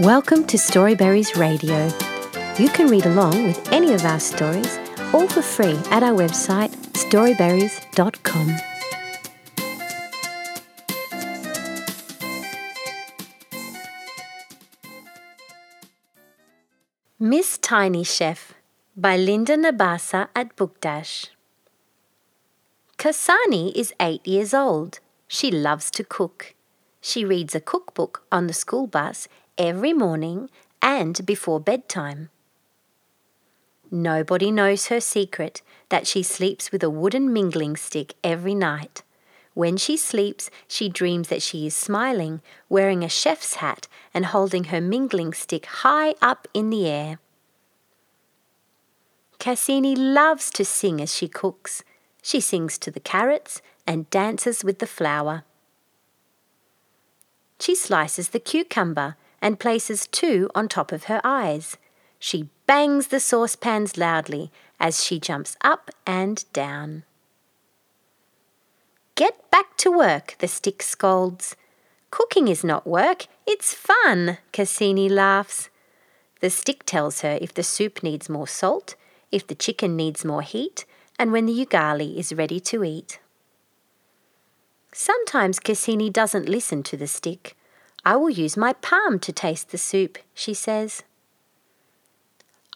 Welcome to Storyberries Radio. You can read along with any of our stories, all for free at our website storyberries.com. Miss Tiny Chef by Linda Nabasa at Bookdash. Kasani is eight years old. She loves to cook. She reads a cookbook on the school bus every morning and before bedtime. Nobody knows her secret that she sleeps with a wooden mingling stick every night. When she sleeps, she dreams that she is smiling, wearing a chef's hat, and holding her mingling stick high up in the air. Kasani loves to sing as she cooks. She sings to the carrots and dances with the flour. She slices the cucumber and places two on top of her eyes. She bangs the saucepans loudly as she jumps up and down. Get back to work, the stick scolds. Cooking is not work, it's fun, Kasani laughs. The stick tells her if the soup needs more salt, if the chicken needs more heat, and when the ugali is ready to eat. Sometimes Kasani doesn't listen to the stick. I will use my palm to taste the soup, she says.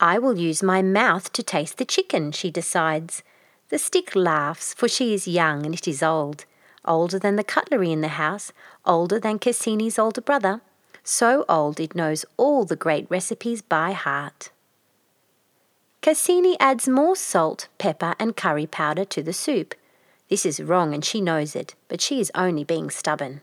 I will use my mouth to taste the chicken, she decides. The stick laughs, for she is young and it is old, older than the cutlery in the house, older than Kasani's older brother, so old it knows all the great recipes by heart. Kasani adds more salt, pepper, and curry powder to the soup. This is wrong and she knows it, but she is only being stubborn.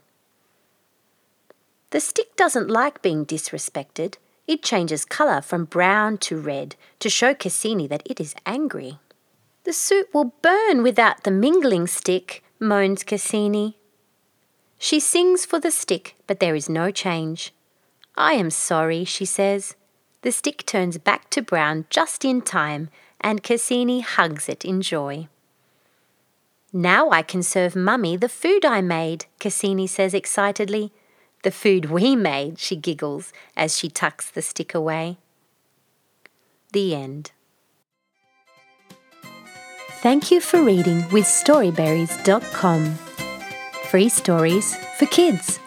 The stick doesn't like being disrespected. It changes colour from brown to red to show Kasani that it is angry. The soup will burn without the mingling stick, moans Kasani. She sings for the stick, but there is no change. I am sorry, she says. The stick turns back to brown just in time, and Kasani hugs it in joy. Now I can serve Mummy the food I made, Kasani says excitedly. The food we made, she giggles as she tucks the stick away. The end. Thank you for reading with Storyberries.com. Free stories for kids.